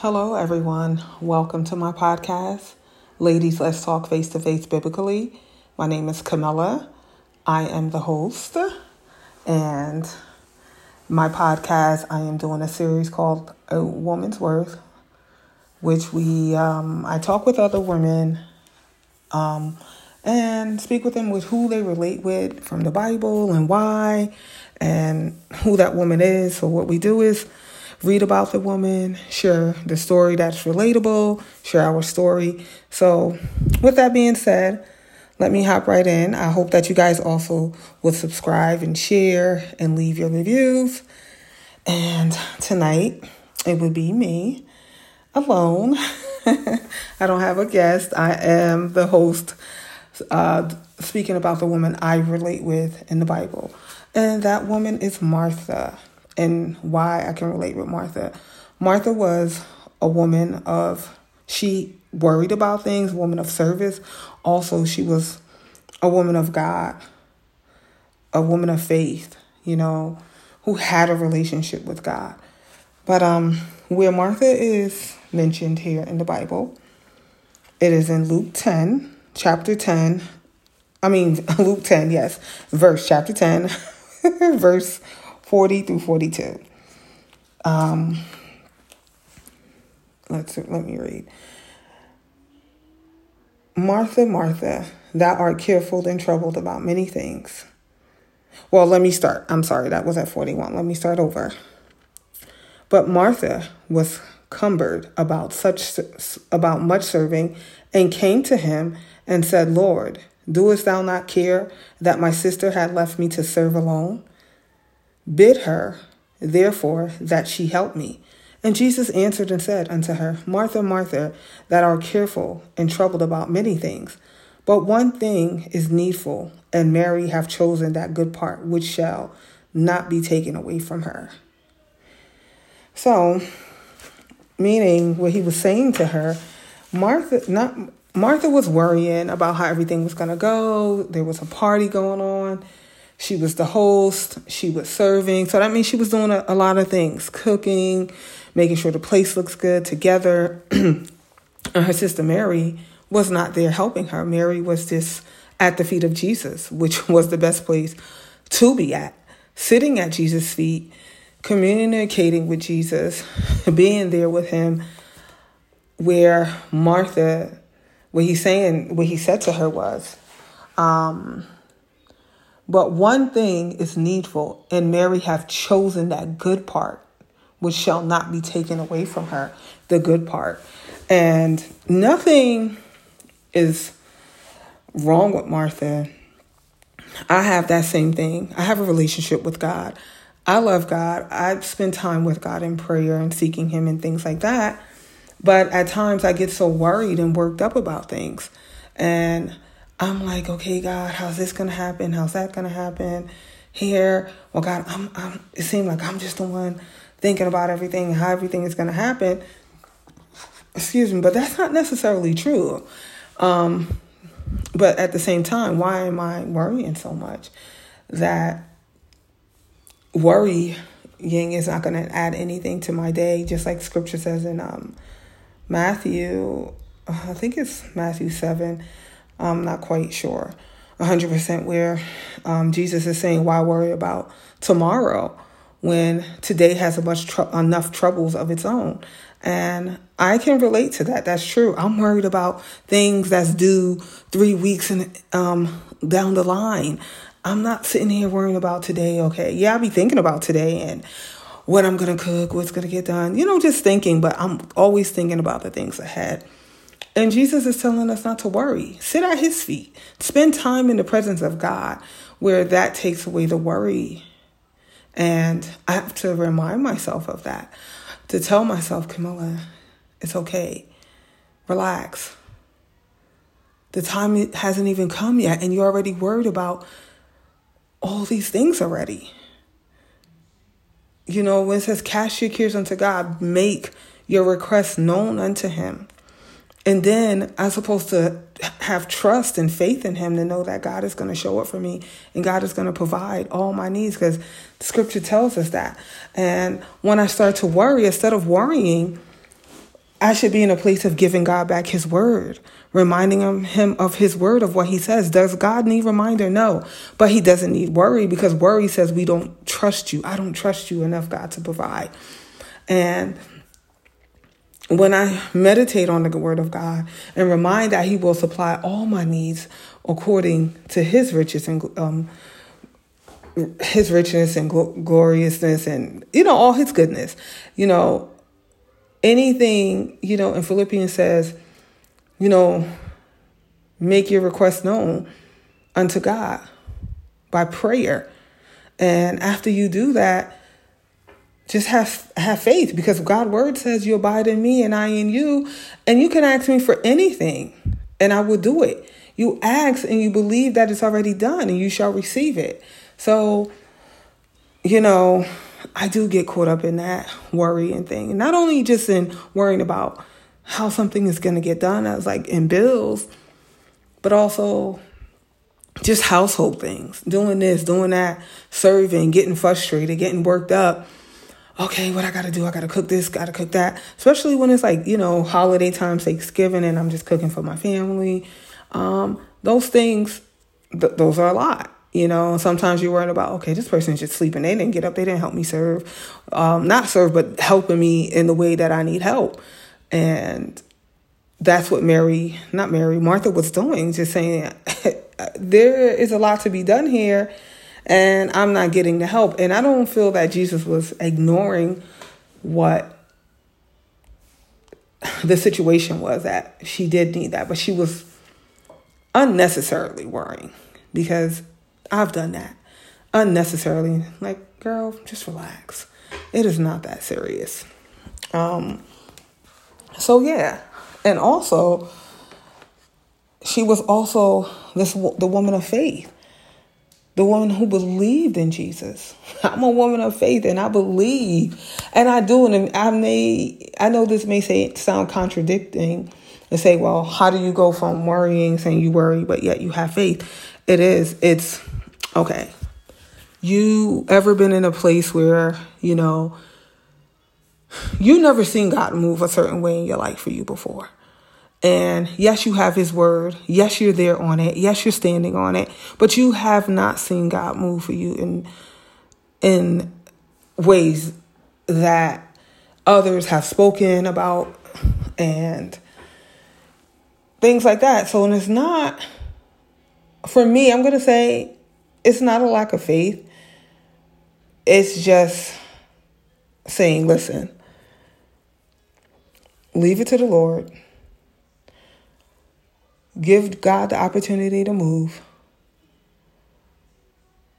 Hello, everyone. Welcome to my podcast, Ladies Let's Talk Face to Face Biblically. My name is Camilla. I am the host, and my podcast, I am doing a series called A Woman's Worth, which we um, I talk with other women um, and speak with them with who they relate with from the Bible and why, and who that woman is. So what we do is read about the woman, share the story that's relatable, share our story. So, with that being said, let me hop right in. I hope that you guys also will subscribe and share and leave your reviews. And tonight, it would be me alone. I don't have a guest. I am the host uh, speaking about the woman I relate with in the Bible. And that woman is Martha and why I can relate with Martha. Martha was a woman of, she worried about things, woman of service. Also, she was a woman of God, a woman of faith, you know, who had a relationship with God. But um, where Martha is mentioned here in the Bible, it is in Luke 10, chapter 10. I mean, Luke 10, yes, verse chapter 10, verse 40 through 42. Um, let's let me read. Martha, Martha, thou art careful and troubled about many things. Well, let me start. I'm sorry, that was at 41. Let me start over. But Martha was cumbered about such about much serving and came to him and said, Lord, doest thou not care that my sister had left me to serve alone? Bid her, therefore, that she help me. And Jesus answered and said unto her, Martha, Martha, that art careful and troubled about many things. But one thing is needful, and Mary hath chosen that good part which shall not be taken away from her. So, meaning what he was saying to her, Martha not Martha was worrying about how everything was going to go. There was a party going on. She was the host, she was serving. So that means she was doing a, a lot of things cooking, making sure the place looks good together. and her sister Mary was not there helping her. Mary was just at the feet of Jesus, which was the best place to be at, sitting at Jesus' feet, communicating with Jesus, being there with him. Where Martha, what he's saying, what he said to her was, um, but one thing is needful, and Mary hath chosen that good part, which shall not be taken away from her, the good part. And nothing is wrong with Martha. I have that same thing. I have a relationship with God. I love God. I spend time with God in prayer and seeking Him and things like that. But at times I get so worried and worked up about things. And I'm like, okay, God, how's this gonna happen? How's that gonna happen? Here, well, God, I'm, I'm. It seemed like I'm just the one thinking about everything, and how everything is gonna happen. Excuse me, but that's not necessarily true. Um, but at the same time, why am I worrying so much? That worrying is not going to add anything to my day, just like Scripture says in um, Matthew. I think it's Matthew seven I'm not quite sure 100% where um, Jesus is saying, why worry about tomorrow when today has a much tr- enough troubles of its own? And I can relate to that. That's true. I'm worried about things that's due three weeks and um, down the line. I'm not sitting here worrying about today. Okay, yeah, I'll be thinking about today and what I'm gonna cook, what's gonna get done. You know, just thinking. But I'm always thinking about the things ahead. And Jesus is telling us not to worry. Sit at his feet. Spend time in the presence of God where that takes away the worry. And I have to remind myself of that. To tell myself, Camilla, it's okay. Relax. The time hasn't even come yet, and you're already worried about all these things already. You know, when it says, Cast your cares unto God, make your requests known unto Him. And then I'm supposed to have trust and faith in Him to know that God is going to show up for me and God is going to provide all my needs because Scripture tells us that. And when I start to worry, instead of worrying, I should be in a place of giving God back his word, reminding him, of his word of what he says. Does God need reminder? No. But he doesn't need worry because worry says we don't trust you. I don't trust you enough, God, to provide. And when I meditate on the word of God and remind that he will supply all my needs according to his riches and um, his richness and gloriousness and you know all his goodness. You know anything you know in philippians says you know make your request known unto god by prayer. And after you do that just have have faith because god word says you abide in me and i in you and you can ask me for anything and i will do it you ask and you believe that it's already done and you shall receive it so, you know, I do get caught up in that worry and thing. Not only just in worrying about how something is going to get done, as like in bills, but also just household things, doing this, doing that, serving, getting frustrated, getting worked up. Okay, what I got to do? I got to cook this, got to cook that. Especially when it's like, you know, holiday time, Thanksgiving, and I'm just cooking for my family. Um, those things, th- those are a lot. You know, sometimes you're worried about, okay, this person's just sleeping. They didn't get up. They didn't help me serve. Um, not serve, but helping me in the way that I need help. And that's what Mary, not Mary, Martha was doing, just saying, there is a lot to be done here, and I'm not getting the help. And I don't feel that Jesus was ignoring what the situation was that she did need that, but she was unnecessarily worrying because I've done that unnecessarily. Like, girl, just relax. It is not that serious. Um, so yeah, and also, she was also this the woman of faith, the woman who believed in Jesus. I'm a woman of faith, and I believe, and I do. And I may, I know this may say sound contradicting, and say, well, how do you go from worrying, saying you worry, but yet you have faith? It is. It's Okay. You ever been in a place where, you know, you never seen God move a certain way in your life for you before? And yes, you have his word. Yes, you're there on it. Yes, you're standing on it. But you have not seen God move for you in in ways that others have spoken about and things like that. So, and it's not for me, I'm to say it's not a lack of faith. It's just saying, listen, leave it to the Lord. Give God the opportunity to move.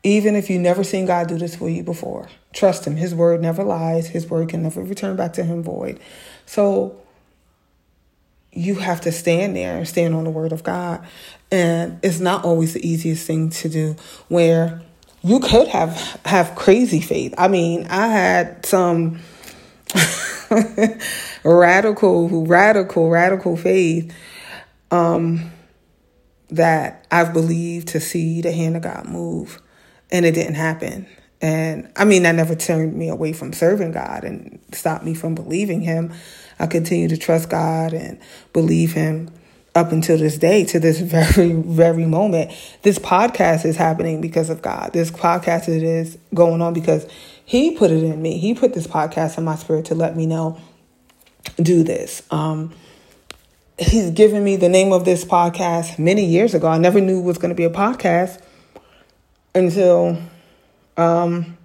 Even if you've never seen God do this for you before, trust Him. His word never lies, His word can never return back to Him void. So you have to stand there and stand on the word of God. And it's not always the easiest thing to do where you could have have crazy faith. I mean, I had some radical, radical, radical faith um, that I've believed to see the hand of God move, and it didn't happen. And I mean, that never turned me away from serving God and stopped me from believing Him. I continue to trust God and believe Him up until this day, to this very, very moment. This podcast is happening because of God. This podcast is going on because He put it in me. He put this podcast in my spirit to let me know, do this. Um, he's given me the name of this podcast many years ago. I never knew it was going to be a podcast until um,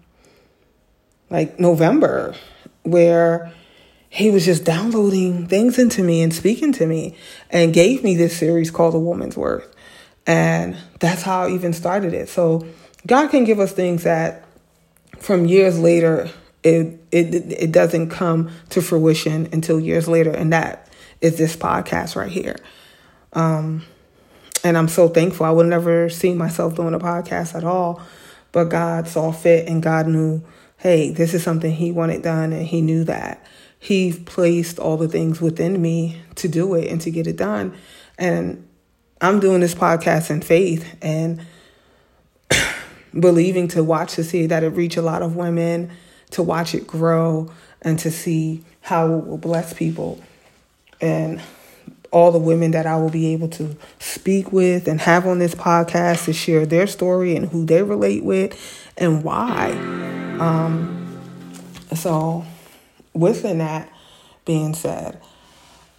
like November, where he was just downloading things into me and speaking to me and gave me this series called A Woman's Worth. And that's how I even started it. So God can give us things that from years later it it it doesn't come to fruition until years later and that is this podcast right here. Um and I'm so thankful. I would never see myself doing a podcast at all, but God saw fit and God knew, hey, this is something he wanted done and he knew that. He placed all the things within me to do it and to get it done. And I'm doing this podcast in faith and believing to watch to see that it reach a lot of women, to watch it grow and to see how it will bless people. And all the women that I will be able to speak with and have on this podcast to share their story and who they relate with and why. Um, so, within that being said,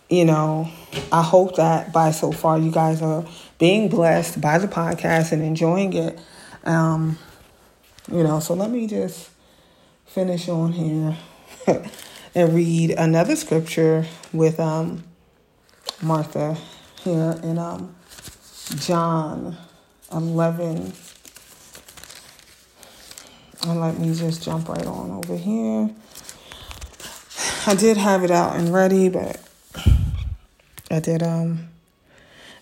you know, I hope that by so far you guys are being blessed by the podcast and enjoying it. Um, you know, so let me just finish on here and read another scripture with um, Martha here in um, John 11. And let me just jump right on over here. I did have it out and ready, but I did um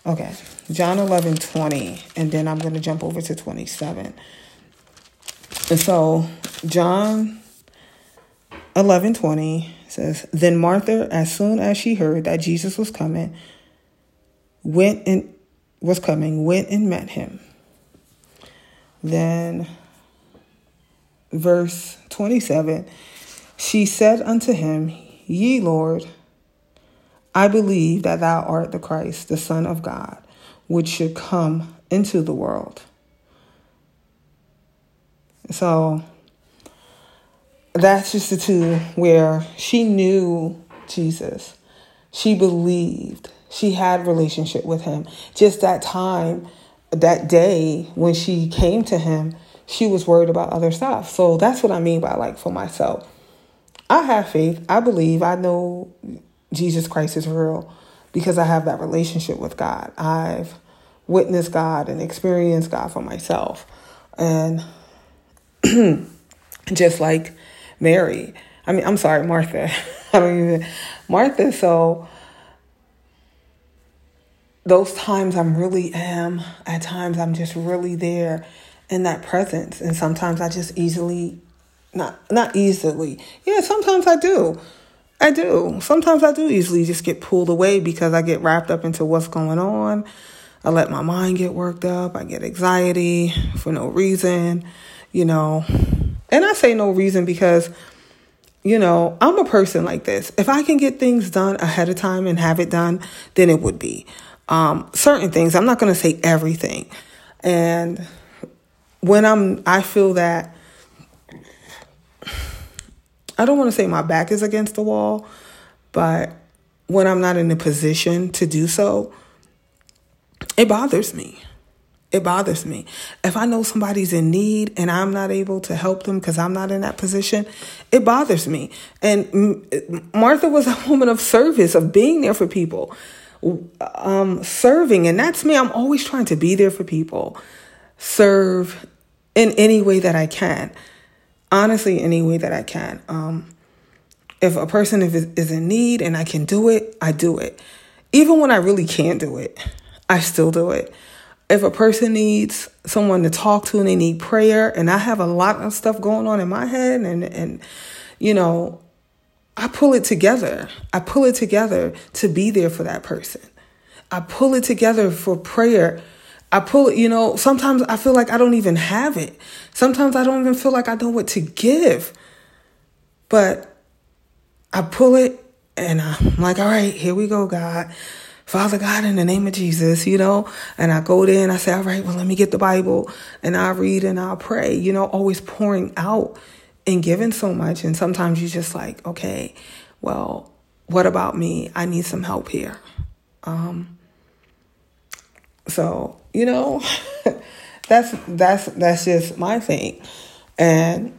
okay. John 11, 20, and then I'm gonna jump over to 27. And so John 11, 20 says, Then Martha, as soon as she heard that Jesus was coming, went and was coming, went and met him. Then verse 27 she said unto him, Ye Lord, I believe that thou art the Christ, the Son of God, which should come into the world. So that's just the two where she knew Jesus. She believed. She had relationship with him. Just that time, that day when she came to him, she was worried about other stuff. So that's what I mean by like for myself. I have faith. I believe. I know Jesus Christ is real because I have that relationship with God. I've witnessed God and experienced God for myself. And just like Mary, I mean, I'm sorry, Martha. I don't even, Martha. So those times I'm really am, at times I'm just really there in that presence. And sometimes I just easily not not easily. Yeah, sometimes I do. I do. Sometimes I do easily just get pulled away because I get wrapped up into what's going on. I let my mind get worked up. I get anxiety for no reason, you know. And I say no reason because, you know, I'm a person like this. If I can get things done ahead of time and have it done, then it would be. Um, certain things, I'm not going to say everything. And when I'm, I feel that I don't want to say my back is against the wall, but when I'm not in a position to do so, it bothers me. It bothers me. If I know somebody's in need and I'm not able to help them because I'm not in that position, it bothers me. And Martha was a woman of service, of being there for people, um, serving. And that's me. I'm always trying to be there for people, serve in any way that I can honestly any way that I can. Um, if a person is in need and I can do it, I do it. Even when I really can't do it, I still do it. If a person needs someone to talk to and they need prayer, and I have a lot of stuff going on in my head, and and you know, I pull it together. I pull it together to be there for that person. I pull it together for prayer I pull it, you know, sometimes I feel like I don't even have it. Sometimes I don't even feel like I know what to give. But I pull it and I'm like, all right, here we go, God. Father God, in the name of Jesus, you know, and I go there and I say, all right, well, let me get the Bible and I read and I'll pray, you know, always pouring out and giving so much. And sometimes you're just like, okay, well, what about me? I need some help here. Um, so, you know, that's that's that's just my thing. And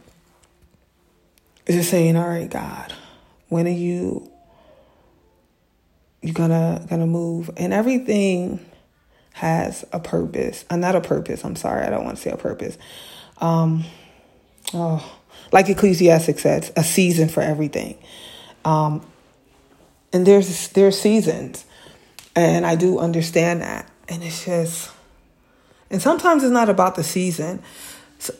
just saying, all right, God, when are you you gonna gonna move? And everything has a purpose. Uh, not a purpose, I'm sorry, I don't want to say a purpose. Um oh like Ecclesiastic says, a season for everything. Um and there's there's seasons. And I do understand that. And it's just, and sometimes it's not about the season.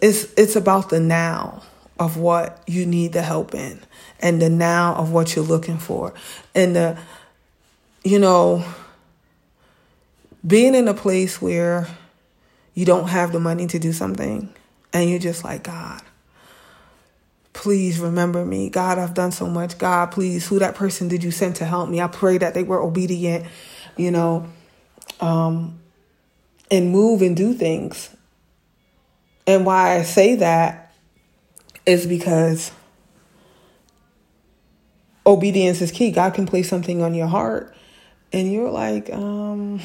It's it's about the now of what you need the help in, and the now of what you're looking for, and the, you know, being in a place where you don't have the money to do something, and you're just like God. please remember me. God, I've done so much. God, please, who that person did you send to help me? I pray that they were obedient, you know, um, and move and do things. And why I say that is because obedience is key. God can place something on your heart, and you're like, um,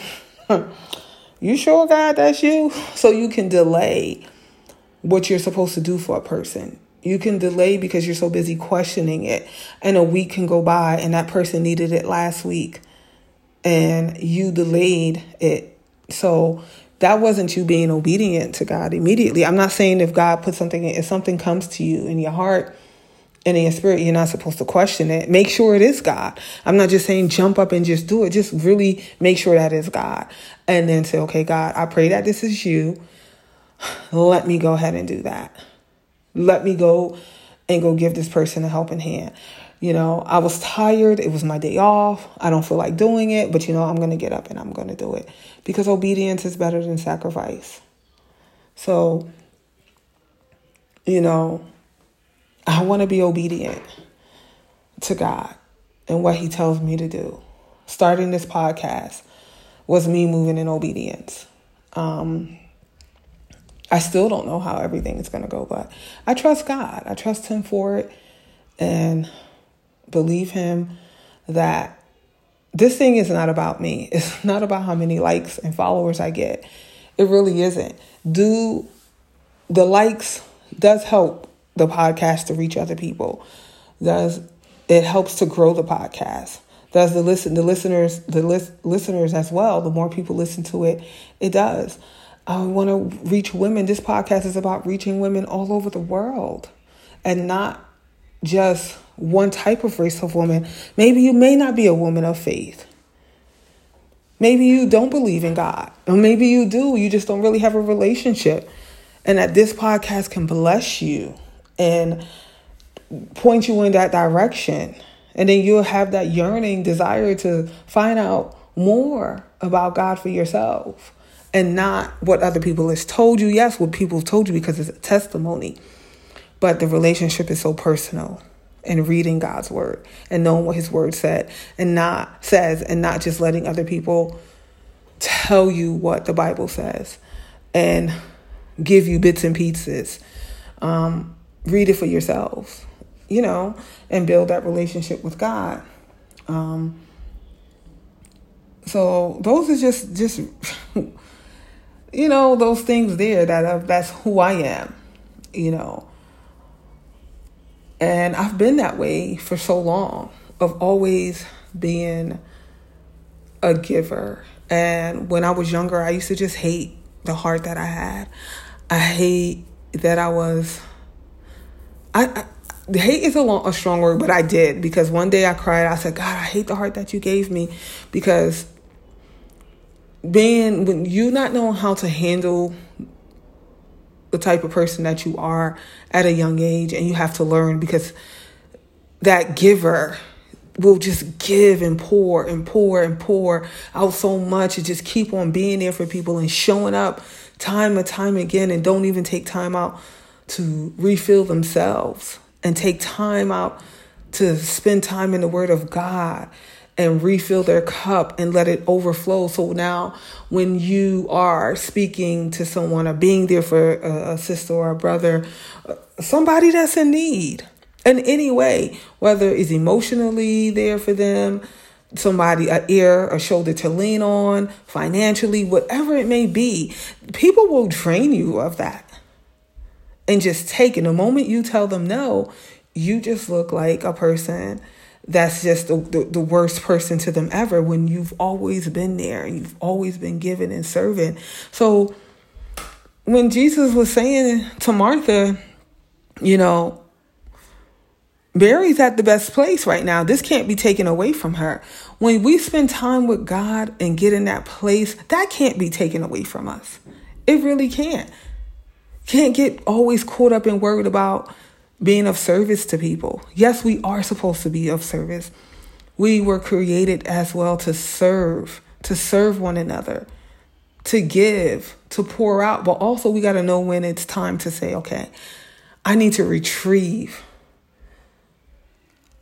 you sure, God, that's you? So you can delay what you're supposed to do for a person. You can delay because you're so busy questioning it, and a week can go by, and that person needed it last week, and you delayed it. So that wasn't you being obedient to God immediately. I'm not saying if God puts something, if something comes to you in your heart and in your spirit, you're not supposed to question it. Make sure it is God. I'm not just saying jump up and just do it. Just really make sure that is God. And then say, okay, God, I pray that this is you. Let me go ahead and do that. Let me go and go give this person a helping hand. You know, I was tired. It was my day off. I don't feel like doing it, but you know, I'm going to get up and I'm going to do it because obedience is better than sacrifice. So, you know, I want to be obedient to God and what He tells me to do. Starting this podcast was me moving in obedience. Um, I still don't know how everything is going to go, but I trust God. I trust Him for it and believe Him that this thing is not about me. It's not about how many likes and followers I get. It really isn't. Do the likes does help the podcast to reach other people. Does it helps to grow the podcast? Does the listen the listeners the list, listeners as well? The more people listen to it, it does. I want to reach women. This podcast is about reaching women all over the world, and not just one type of race of woman. Maybe you may not be a woman of faith. Maybe you don't believe in God. Or maybe you do. You just don't really have a relationship. And that this podcast can bless you and point you in that direction. And then you'll have that yearning desire to find out more about God for yourself and not what other people has told you. Yes, what people have told you because it's a testimony. But the relationship is so personal and reading God's word and knowing what his word said and not says and not just letting other people tell you what the Bible says and give you bits and pieces. Um, read it for yourselves, you know, and build that relationship with God. Um, so those are just just you know those things there that are, that's who I am, you know. And I've been that way for so long of always being a giver. And when I was younger, I used to just hate the heart that I had. I hate that I was. I, I hate is a, long, a strong word, but I did because one day I cried. I said, God, I hate the heart that you gave me because being when you not knowing how to handle the type of person that you are at a young age and you have to learn because that giver will just give and pour and pour and pour out so much and just keep on being there for people and showing up time and time again and don't even take time out to refill themselves and take time out to spend time in the word of God and refill their cup and let it overflow. So now, when you are speaking to someone or being there for a, sister or a brother, uh, somebody that's in need in any way, whether it's emotionally there for them, somebody, an ear, a shoulder to lean on, financially, whatever it may be, people will drain you of that. And just take it. The moment you tell them no, you just look like a person that's just the, the, the, worst person to them ever when you've always been there and you've always been giving and serving. So when Jesus was saying to Martha, you know, Mary's at the best place right now. This can't be taken away from her. When we spend time with God and get in that place, that can't be taken away from us. It really can't. Can't get always caught up and worried about being of service to people. Yes, we are supposed to be of service. We were created as well to serve, to serve one another, to give, to pour out. But also, we got to know when it's time to say, okay, I need to retrieve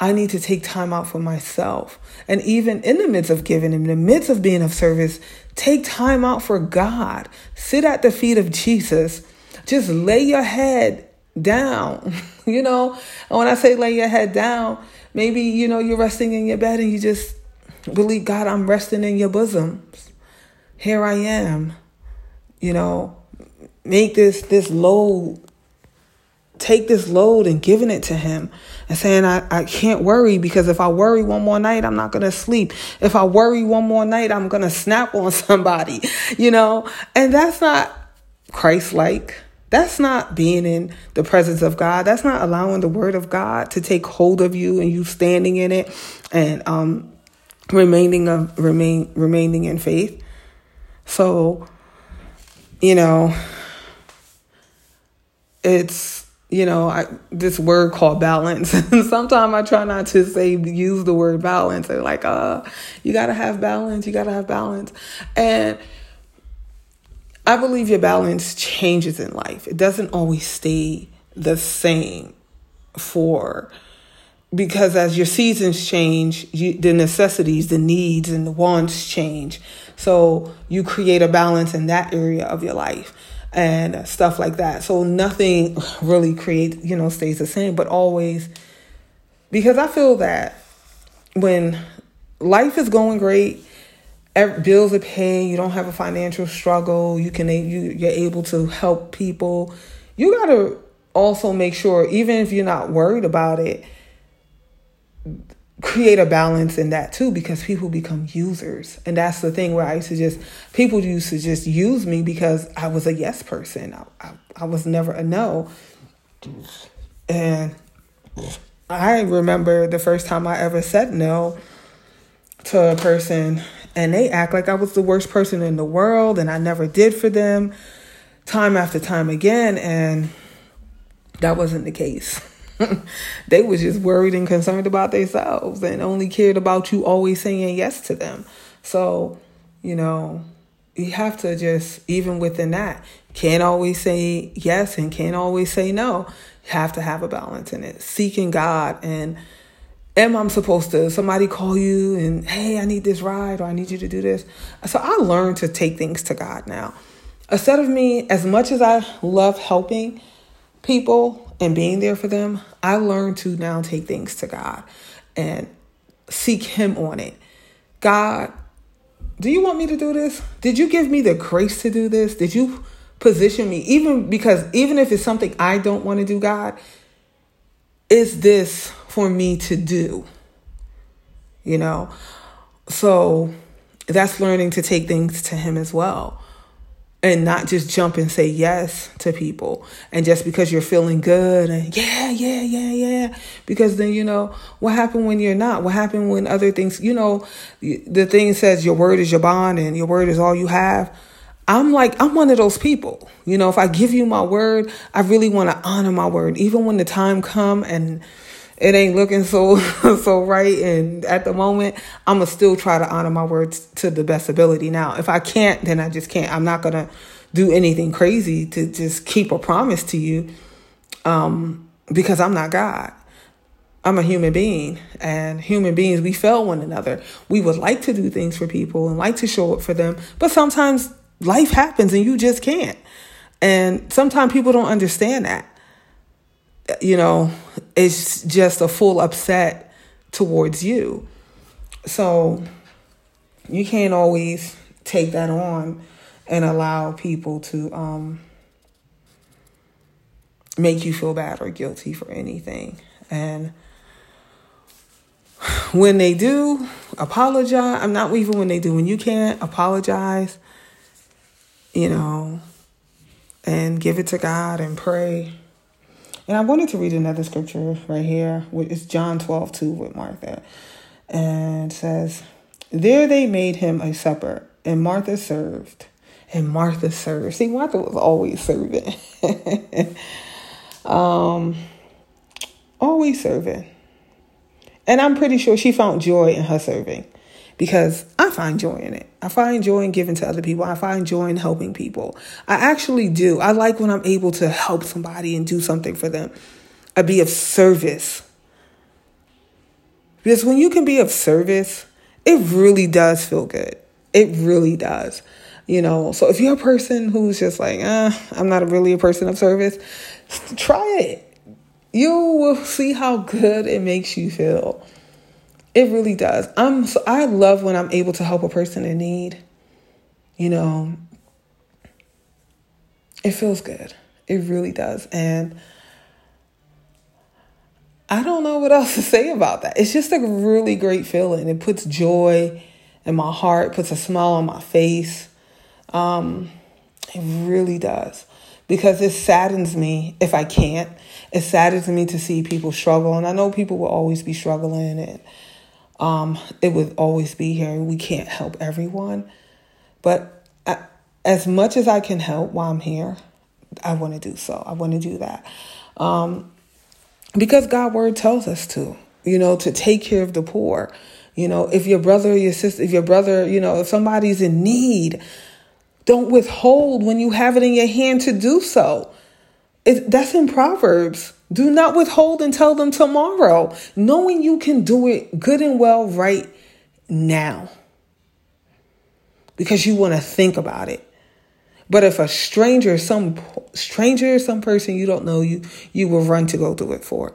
I need to take time out for myself. And even in the midst of giving, in the midst of being of service, take time out for God. Sit at the feet of Jesus. Just lay your head down, you know? And when I say lay your head down, maybe, you know, you're resting in your bed and you just believe, God, I'm resting in your bosom. Here I am. You know, make this this load take this load and giving it to him and saying I, I can't worry because if I worry one more night, I'm not gonna sleep. If I worry one more night, I'm gonna snap on somebody, you know? And that's not Christ like. That's not being in the presence of God. That's not allowing the word of God to take hold of you and you standing in it and um remaining of remain remaining in faith. So, you know, it's you know I, this word called balance sometimes i try not to say use the word balance they're like uh you gotta have balance you gotta have balance and i believe your balance changes in life it doesn't always stay the same for because as your seasons change you, the necessities the needs and the wants change so you create a balance in that area of your life and stuff like that. So nothing really creates, you know, stays the same, but always because I feel that when life is going great, bills are paid, you don't have a financial struggle, you can you you're able to help people. You got to also make sure even if you're not worried about it, create a balance in that too because people become users. And that's the thing where i used to just people used to just use me because i was a yes person. I, I, I was never a no. And i remember the first time i ever said no to a person and they act like i was the worst person in the world and i never did for them time after time again and that wasn't the case they was just worried and concerned about themselves and only cared about you always saying yes to them. So, you know, you have to just even within that, can't always say yes and can't always say no. You have to have a balance in it. Seeking God and am I supposed to somebody call you and hey, I need this ride or I need you to do this. So I learned to take things to God now. Instead of me, as much as I love helping people, and being there for them, I learned to now take things to God and seek Him on it. God, do you want me to do this? Did you give me the grace to do this? Did you position me? Even because, even if it's something I don't want to do, God, is this for me to do? You know? So that's learning to take things to Him as well. And not just jump and say yes to people. And just because you're feeling good and yeah yeah yeah yeah. Because then you know what happened when you're not? What happened when other things you know the thing says your word is your bond and your word is all you have. I'm like i'm one of those people. You know if i give you my word i really want to honor my word. Even when the time come and it ain't looking so so right. And at the moment i'm gonna still try to honor my words to the best ability. Now if i can't then i just can't. I'm not gonna do anything crazy to just keep a promise to you um because i'm not god. I'm a human being and human beings we fail one another. We would like to do things for people and like to show up for them but sometimes life happens and you just can't. And sometimes people don't understand that. You know, it's just a full upset towards you. So you can't always take that on and allow people to um, make you feel bad or guilty for anything. And when they do, apologize. I'm not even when they do, when you can't, apologize, you know, and give it to God and pray and I wanted to read another scripture right here. It's John 12, 2 with Martha. And says, There they made him a supper, and Martha served. And Martha served. See, Martha was always serving. um, always serving. And I'm pretty sure she found joy in her serving because I find joy in it. I find joy in giving to other people. I find joy in helping people. I actually do. I like when I'm able to help somebody and do something for them. I be of service. Because when you can be of service, it really does feel good. It really does. You know, so if you're a person who's just like, uh, I'm not really a person of service, try it. You will see how good it makes you feel. It really does. I'm so I love when I'm able to help a person in need. You know, it feels good. It really does. And I don't know what else to say about that. It's just a really great feeling. It puts joy in my heart, puts a smile on my face. Um, it really does. Because it saddens me if I can't. It saddens me to see people struggle. And I know people will always be struggling and um, it would always be here. We can't help everyone. But I, as much as I can help while I'm here, I want to do so. I want to do that. Um, because God word tells us to, you know, to take care of the poor. You know, if your brother, your sister, if your brother, you know, if somebody's in need, don't withhold when you have it in your hand to do so. It, that's in Proverbs. Do not withhold and tell them tomorrow, knowing you can do it good and well right now because you want to think about it. But if a stranger, some stranger, some person you don't know, you you will run to go do it for.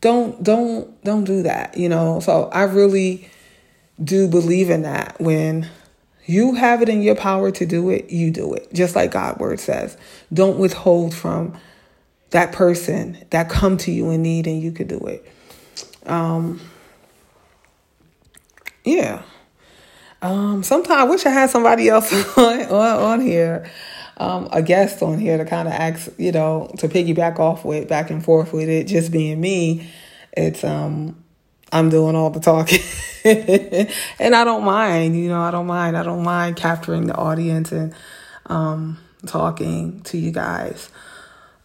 Don't don't don't do that, you know. So I really do believe in that when you have it in your power to do it, you do it. Just like God word says. Don't withhold from that person that come to you in need and you could do it. Um yeah. Um, sometimes I wish I had somebody else on, on, on here, um, a guest on here to kind of ask, you know, to piggyback off with, back and forth with it. Just being me, it's um, I'm doing all the talking, and I don't mind. You know, I don't mind. I don't mind capturing the audience and um, talking to you guys.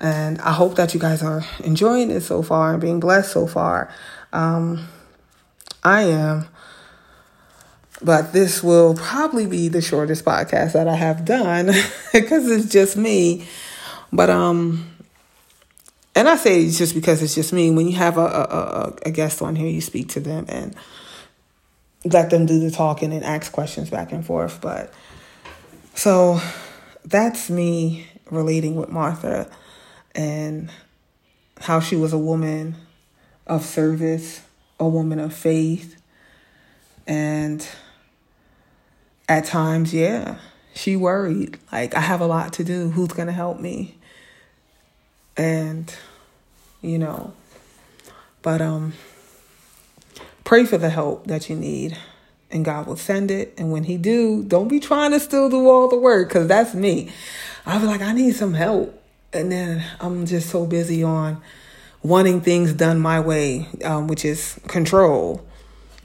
And I hope that you guys are enjoying it so far and being blessed so far. Um, I am. But this will probably be the shortest podcast that I have done because it's just me. But um and I say it's just because it's just me. When you have a, a, a guest on here, you speak to them and let them do the talking and ask questions back and forth. But so that's me relating with Martha and how she was a woman of service, a woman of faith, and at times, yeah, she worried. Like, I have a lot to do. Who's going to help me? And, you know, but um, pray for the help that you need and God will send it. And when He do, don't be trying to still do all the work because that's me. I was like, I need some help, and then I'm just so busy on wanting things done my way, um, which is control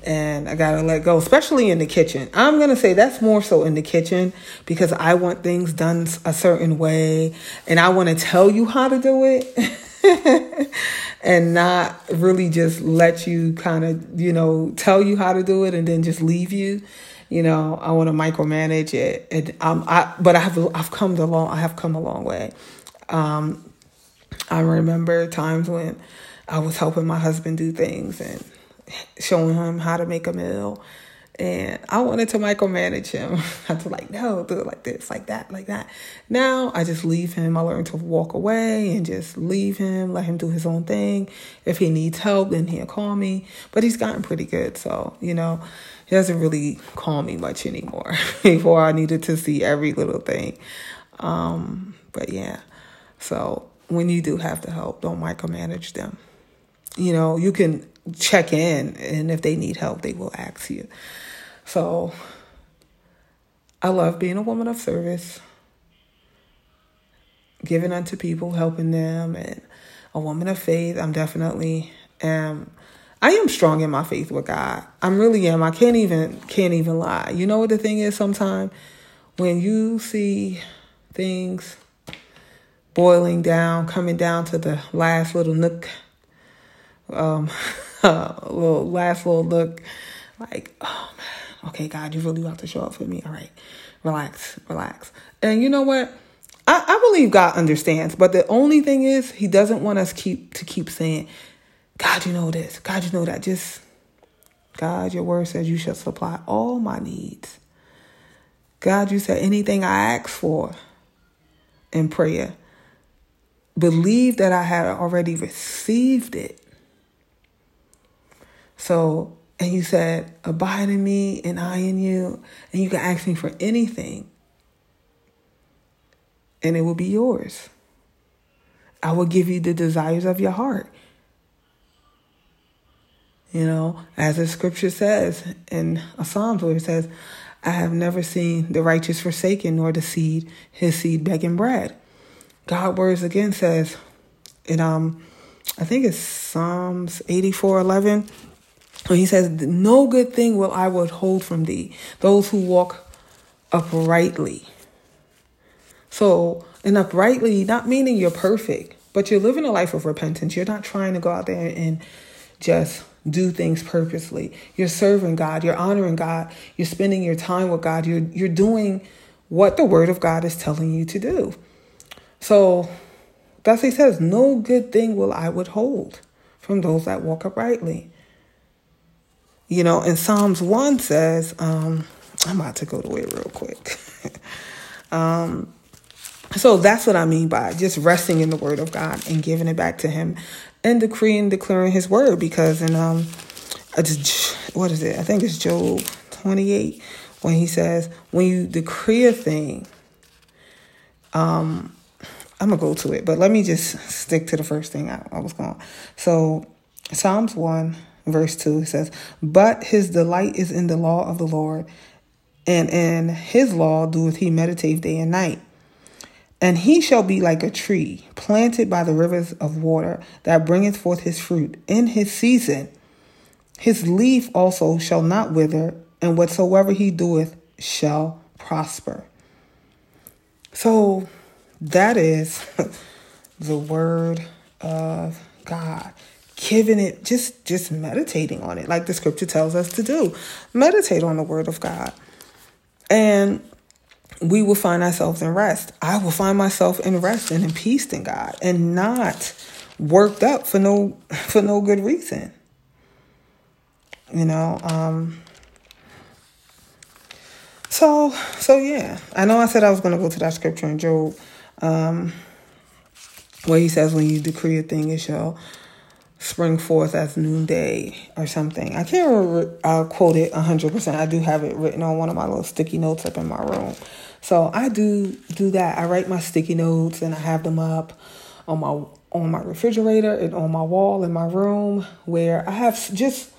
and I gotta let go, especially in the kitchen. I'm gonna say that's more so in the kitchen because I want things done a certain way and I wanna tell you how to do it and not really just let you kind of, you know, tell you how to do it and then just leave you. You know, I want to micromanage it, and um, I but I have I've come a long I have come a long way. Um, I remember times when I was helping my husband do things and showing him how to make a meal. And I wanted to micromanage him. I was like, no, do it like this, like that, like that. Now I just leave him. I learned to walk away and just leave him, let him do his own thing. If he needs help, then he'll call me. But he's gotten pretty good. So, you know, he doesn't really call me much anymore. Before I needed to see every little thing. Um, but yeah. So when you do have to help, don't micromanage them. You know, you can check in and if they need help they will ask you. So i love being a woman of service. Giving unto people helping them and a woman of faith. I'm definitely am i am strong in my faith with god. I really am. I can't even can't even lie. You know what the thing is sometimes? When you see things boiling down coming down to the last little nook um little last little look, like, oh man, okay, God, you really want to show up for me. All right, relax, relax. And you know what? I, I believe God understands, but the only thing is He doesn't want us keep to keep saying, God, you know this, God, you know that. Just God, your word says you shall supply all my needs. God, you said anything I ask for in prayer, believe that I had already received it. So, and you said, abide in me and I in you, and you can ask me for anything, and it will be yours. I will give you the desires of your heart. You know, as the scripture says in a Psalms where it says, I have never seen the righteous forsaken nor the seed, his seed begging bread. God words again says in um I think it's Psalms 84 11. When he says, No good thing will I withhold from thee, those who walk uprightly. So, and uprightly, not meaning you're perfect, but you're living a life of repentance. You're not trying to go out there and just do things purposely. You're serving God, you're honoring God, you're spending your time with God, you're you're doing what the word of God is telling you to do. So thus he says, No good thing will I withhold from those that walk uprightly. You know, and Psalms 1 says, um, I'm about to go to it real quick. um, so that's what I mean by just resting in the word of God and giving it back to him and decreeing, declaring his word because in um what is it? I think it's Job 28 when he says, when you decree a thing, um, I'm gonna go to it, but let me just stick to the first thing I, I was going. So Psalms 1, verse 2 says, But his delight is in the law of the Lord, and in his law doeth he meditate day and night. And he shall be like a tree planted by the rivers of water that bringeth forth his fruit in his season. His leaf also shall not wither, and whatsoever he doeth shall prosper. So that is the word of God. Giving it just just meditating on it like the scripture tells us to do. Meditate on the word of God. And we will find ourselves in rest. I will find myself in rest and in peace in God and not worked up for no for no good reason. You know, um so so yeah. I know I said I was gonna go to that scripture in Job, um, where he says when you decree a thing it shall spring forth as noonday or something. I can't remember, I'll quote it 100%. I do have it written on one of my little sticky notes up in my room. So I do do that. I write my sticky notes and I have them up on my on my refrigerator and on my wall in my room where I have just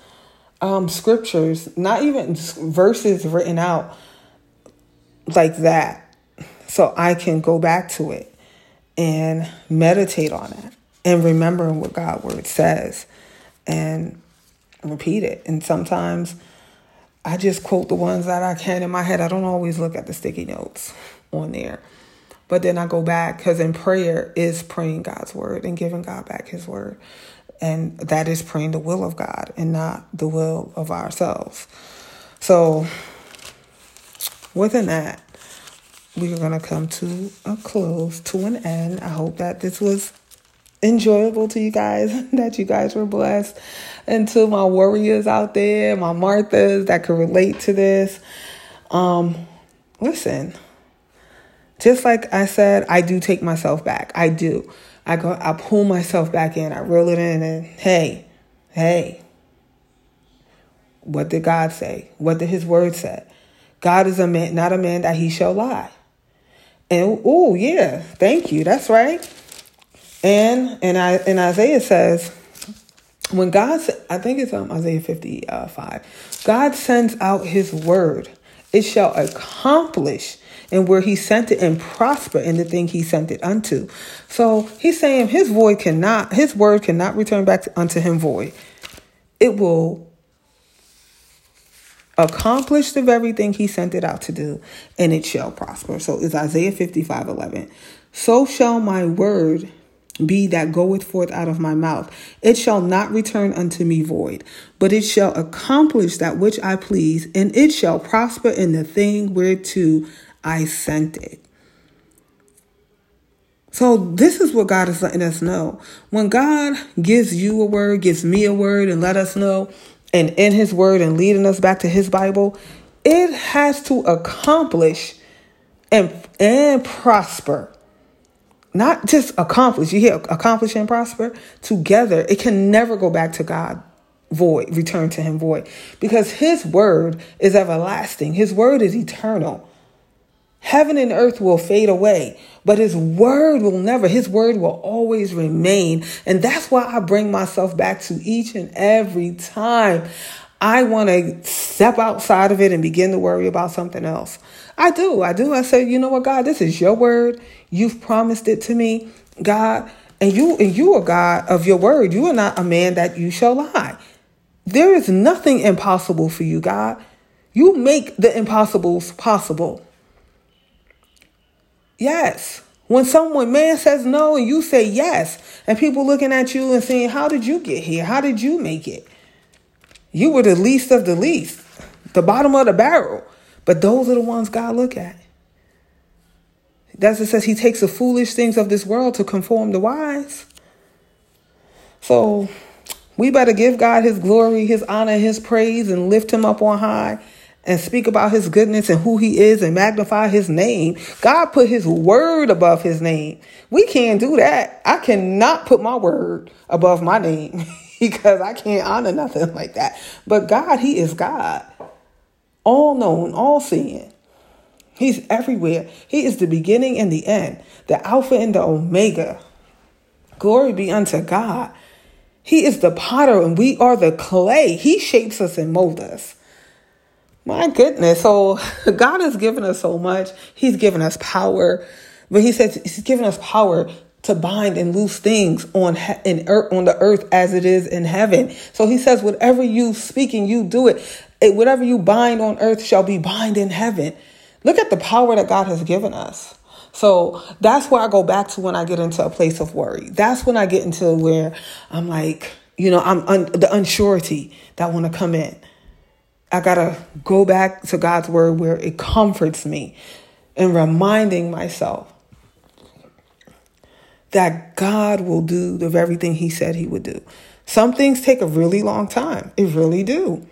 um, scriptures, not even verses written out like that. So I can go back to it and meditate on it and remembering what God word says and repeat it. And sometimes I just quote the ones that I can in my head. I don't always look at the sticky notes on there. But then I go back because in prayer is praying God's word and giving God back his word. And that is praying the will of God and not the will of ourselves. So, within that, we are going to come to a close, to an end. I hope that this was enjoyable to you guys, that you guys were blessed. And to my warriors out there, my Marthas that could relate to this. Um, listen, just like I said, I do take myself back. I do. I go I pull myself back in. I reel it in and hey, hey. What did God say? What did his word say? God is a man, not a man that he shall lie. And oh yeah, thank you. That's right. And and I and Isaiah says, when God, I think it's um, Isaiah 55, God sends out his word, it shall accomplish and where he sent it and prosper in the thing he sent it unto. So he's saying his void cannot, his word cannot return back unto him void. It will accomplish of everything he sent it out to do, and it shall prosper. So it's Isaiah 55 11. So shall my word be that goeth forth out of my mouth. It shall not return unto me void, but it shall accomplish that which I please, and it shall prosper in the thing whereto I sent it. So, this is what God is letting us know. When God gives you a word, gives me a word, and let us know, and in his word and leading us back to his Bible, it has to accomplish and and prosper. Not just accomplish. You hear accomplish and prosper together. It can never go back to God void, return to him void. Because his word is everlasting. His word is eternal. Heaven and earth will fade away, but his word will never, his word will always remain. And that's why I bring myself back to each and every time I want to step outside of it and begin to worry about something else. I do. I do. I say, you know what, God, this is your word. You've promised it to me, God. And you and you are God of your word. You are not a man that you shall lie. There is nothing impossible for you, God. You make the impossibles possible. Yes. When someone man says no and you say yes, and people looking at you and saying, How did you get here? How did you make it? You were the least of the least, the bottom of the barrel. But those are the ones God look at. That's it says he takes the foolish things of this world to conform the wise. So we better give God his glory, his honor, his praise, and lift him up on high and speak about his goodness and who he is and magnify his name. God put his word above his name. We can't do that. I cannot put my word above my name because I can't honor nothing like that. But God, he is God, all known, all seeing. He's everywhere. He is the beginning and the end, the Alpha and the Omega. Glory be unto God. He is the potter and we are the clay. He shapes us and molds us. My goodness. So God has given us so much. He's given us power. But he says he's given us power to bind and loose things on in earth, on the earth as it is in heaven. So he says, whatever you speak and you do it. Whatever you bind on earth shall be bind in heaven. Look at the power that God has given us. So that's where I go back to when I get into a place of worry. That's when I get into where I'm like, you know, I'm un- the unsurety that want to come in. I got to go back to God's word where it comforts me and reminding myself that God will do the very thing he said he would do. Some things take a really long time. It really do.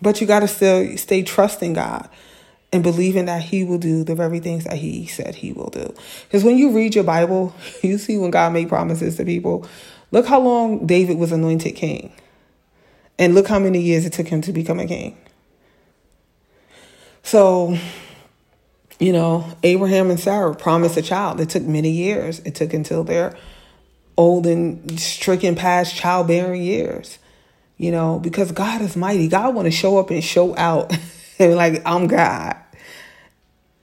But you got to still stay trusting God and believing that he will do the very things that he said he will do. Because when you read your Bible, you see when God made promises to people. Look how long David was anointed king. And look how many years it took him to become a king. So, you know, Abraham and Sarah promised a child. It took many years. It took until they're old and stricken past childbearing years. You know, because God is mighty. God want to show up and show out. and like, I'm God.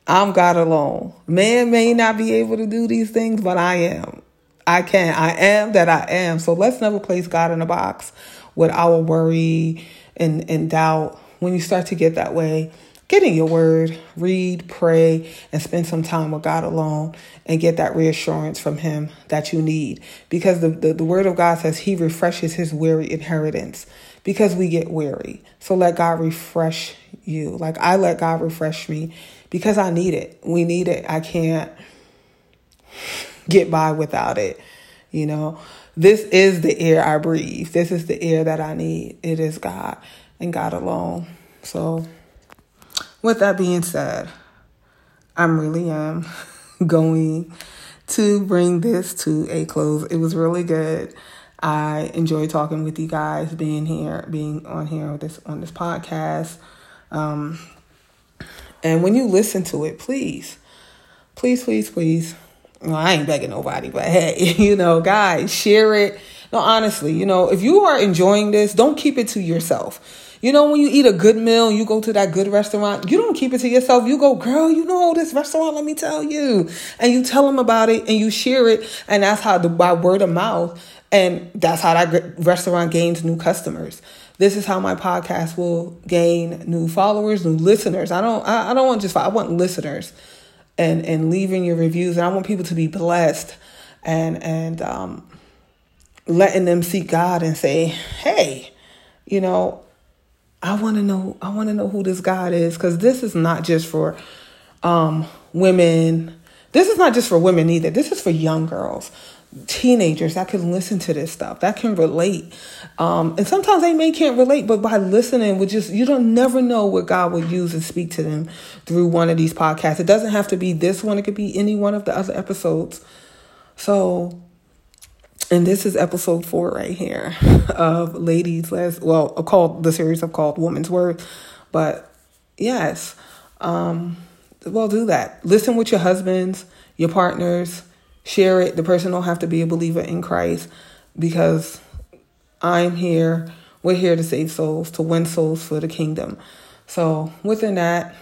I'm God alone. Man may not be able to do these things, but I am. I can. I am that I am. So let's never place God in a box with our worry and, and doubt. When you start to get that way, get in your word, read, pray, and spend some time with God alone and get that reassurance from Him that you need. Because the, the, the word of God says He refreshes His weary inheritance because we get weary. So let God refresh you. Like I let God refresh me because I need it. We need it. I can't get by without it. You know, this is the air I breathe. This is the air that I need. It is God and God alone. So, with that being said, I'm really am going to bring this to a close. It was really good. I enjoy talking with you guys, being here, being on here with this on this podcast. Um, and when you listen to it, please, please, please, please well, I ain't begging nobody, but hey, you know, guys, share it. No, honestly, you know, if you are enjoying this, don't keep it to yourself. You know, when you eat a good meal, you go to that good restaurant, you don't keep it to yourself. You go, girl, you know this restaurant, let me tell you. And you tell them about it and you share it. And that's how the by word of mouth. And that's how that restaurant gains new customers. This is how my podcast will gain new followers, new listeners. I don't I, I don't want just I want listeners and and leaving your reviews and I want people to be blessed and and um letting them seek God and say, "Hey, you know, I want to know I want to know who this God is cuz this is not just for um women. This is not just for women either. This is for young girls. Teenagers that can listen to this stuff that can relate. Um, and sometimes they may can't relate but by listening would just you don't never know what god would use and speak to them through one of these podcasts. It doesn't have to be this one. It could be any one of the other episodes. So and this is episode four right here of ladies let's well called the series of called woman's worth but yes um well do that. Listen with your husbands your partners share it. The person don't have to be a believer in Christ because I'm here. We're here to save souls, to win souls for the kingdom. So, within that,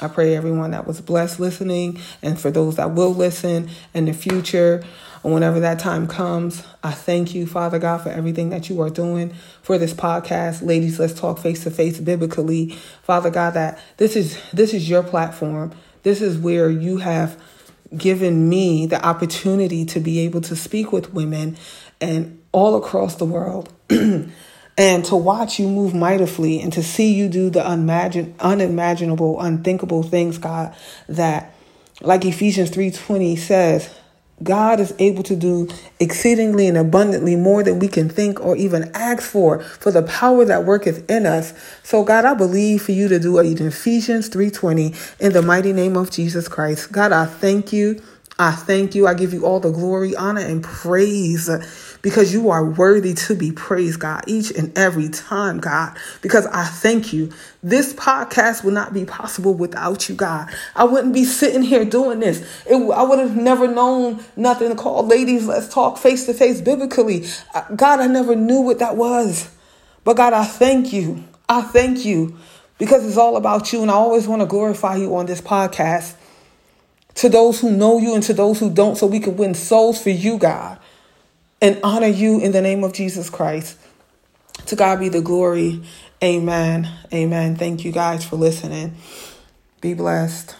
I pray everyone that was blessed listening, and for those that will listen in the future, or whenever that time comes, I thank you, Father God, for everything that you are doing for this podcast. Ladies, let's talk face to face biblically. Father God, that this is this is your platform. This is where you have given me the opportunity to be able to speak with women and all across the world. And to watch you move mightily and to see you do the unimagin- unimaginable unthinkable things god that like ephesians 3.20 says God is able to do exceedingly and abundantly more than we can think or even ask for, for the power that worketh in us. So God, I believe for you to do it in Ephesians 3.20 in the mighty name of Jesus Christ. God, I thank you. I thank you. I give you all the glory, honor, and praise because you are worthy to be praised, God, each and every time, God, because I thank you. This podcast would not be possible without you, God. I wouldn't be sitting here doing this. It, I would have never known nothing called Ladies Let's Talk Face to Face Biblically. Uh, God, I never knew what that was. But God, I thank you. I thank you because it's all about you, and I always want to glorify you on this podcast to those who know you and to those who don't, so we can win souls for you, God, and honor you in the name of Jesus Christ. To God be the glory. Amen. Amen. Thank you guys for listening. Be blessed.